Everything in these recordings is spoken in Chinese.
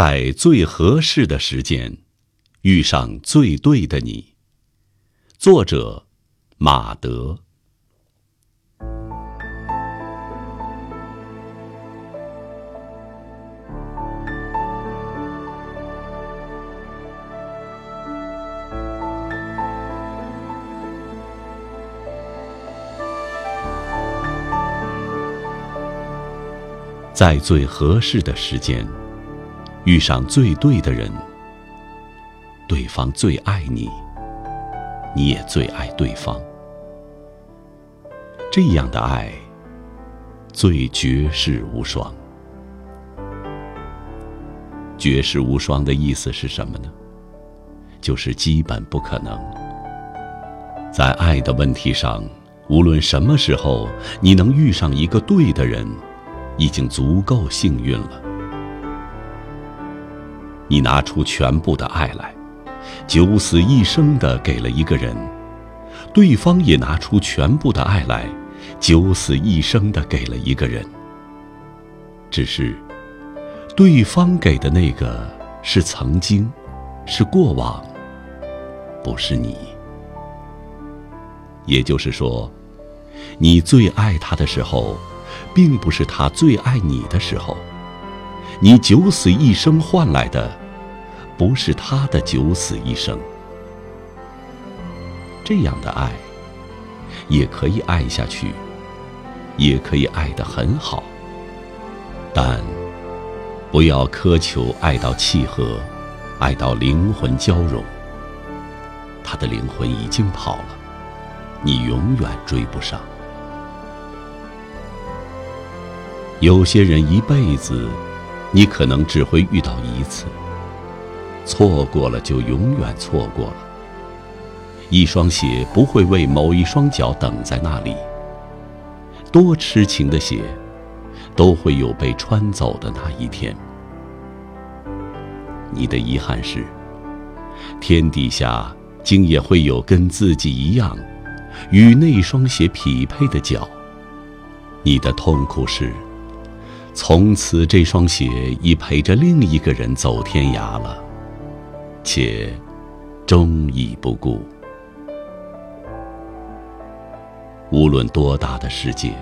在最合适的时间，遇上最对的你。作者：马德。在最合适的时间，遇上最对的人，对方最爱你，你也最爱对方。这样的爱，最绝世无双。绝世无双的意思是什么呢？就是基本不可能。在爱的问题上，无论什么时候，你能遇上一个对的人。已经足够幸运了。你拿出全部的爱来，九死一生的给了一个人，对方也拿出全部的爱来，九死一生的给了一个人。只是，对方给的那个是曾经，是过往，不是你。也就是说，你最爱他的时候。并不是他最爱你的时候，你九死一生换来的，不是他的九死一生。这样的爱，也可以爱下去，也可以爱得很好，但不要苛求爱到契合，爱到灵魂交融。他的灵魂已经跑了，你永远追不上。有些人一辈子，你可能只会遇到一次。错过了就永远错过了。一双鞋不会为某一双脚等在那里。多痴情的鞋，都会有被穿走的那一天。你的遗憾是，天底下竟也会有跟自己一样，与那双鞋匹配的脚。你的痛苦是。从此，这双鞋已陪着另一个人走天涯了，且终已不顾。无论多大的世界，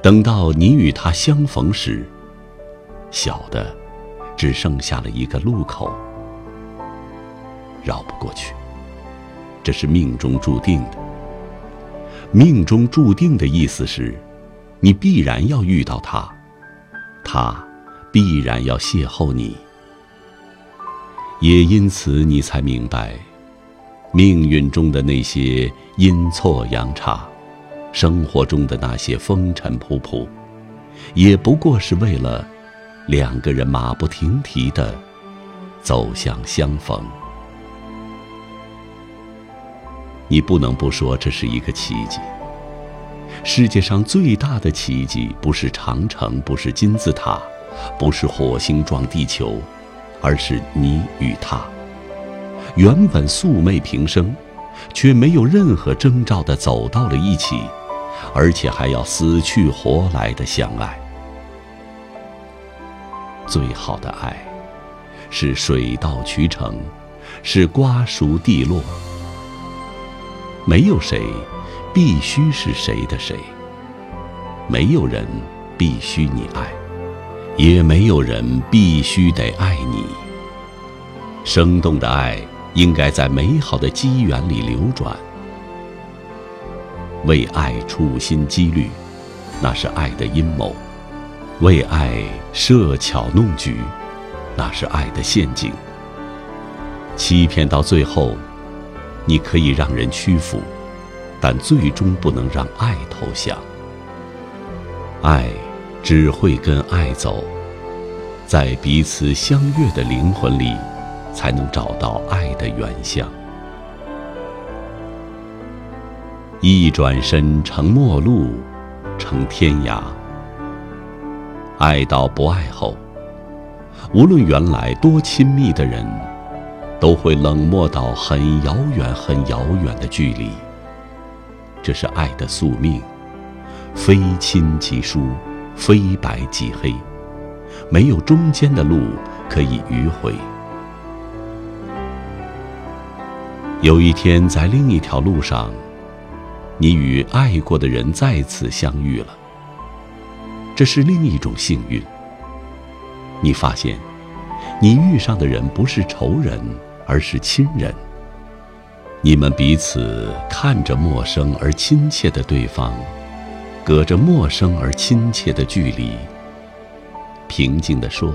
等到你与他相逢时，小的只剩下了一个路口，绕不过去。这是命中注定的。命中注定的意思是，你必然要遇到他。他必然要邂逅你，也因此你才明白，命运中的那些阴错阳差，生活中的那些风尘仆仆，也不过是为了两个人马不停蹄的走向相逢。你不能不说这是一个奇迹。世界上最大的奇迹，不是长城，不是金字塔，不是火星撞地球，而是你与他，原本素昧平生，却没有任何征兆的走到了一起，而且还要死去活来的相爱。最好的爱，是水到渠成，是瓜熟蒂落。没有谁。必须是谁的谁？没有人必须你爱，也没有人必须得爱你。生动的爱应该在美好的机缘里流转。为爱处心积虑，那是爱的阴谋；为爱设巧弄局，那是爱的陷阱。欺骗到最后，你可以让人屈服。但最终不能让爱投降，爱只会跟爱走，在彼此相悦的灵魂里，才能找到爱的原乡。一转身成陌路，成天涯。爱到不爱后，无论原来多亲密的人，都会冷漠到很遥远、很遥远的距离。这是爱的宿命，非亲即疏，非白即黑，没有中间的路，可以迂回。有一天，在另一条路上，你与爱过的人再次相遇了。这是另一种幸运。你发现，你遇上的人不是仇人，而是亲人。你们彼此看着陌生而亲切的对方，隔着陌生而亲切的距离，平静地说，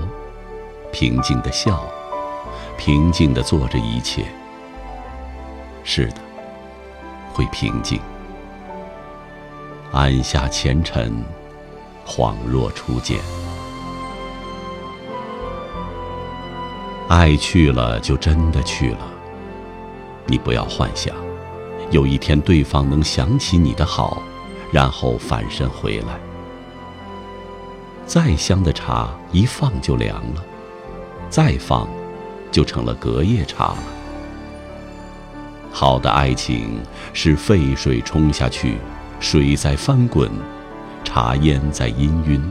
平静地笑，平静地做着一切。是的，会平静，安下前尘，恍若初见。爱去了，就真的去了。你不要幻想，有一天对方能想起你的好，然后返身回来。再香的茶一放就凉了，再放，就成了隔夜茶了。好的爱情是沸水冲下去，水在翻滚，茶烟在氤氲，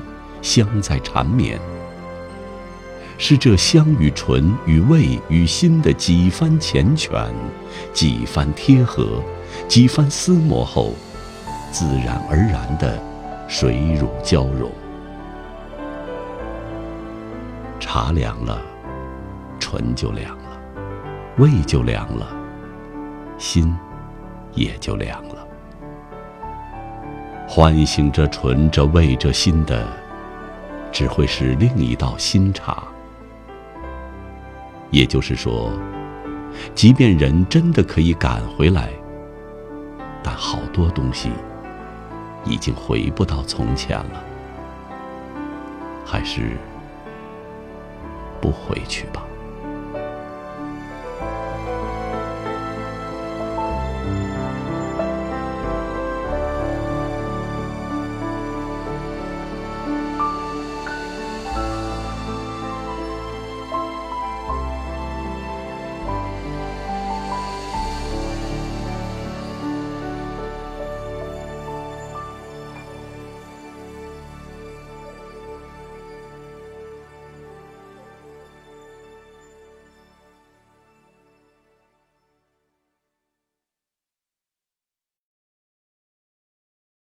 香在缠绵。是这香与醇与味与心的几番缱绻，几番贴合，几番厮磨后，自然而然的水乳交融。茶凉了，唇就凉了，胃就凉了。心也就凉了，唤醒着唇着味着心的，只会是另一道新茶。也就是说，即便人真的可以赶回来，但好多东西已经回不到从前了，还是不回去吧。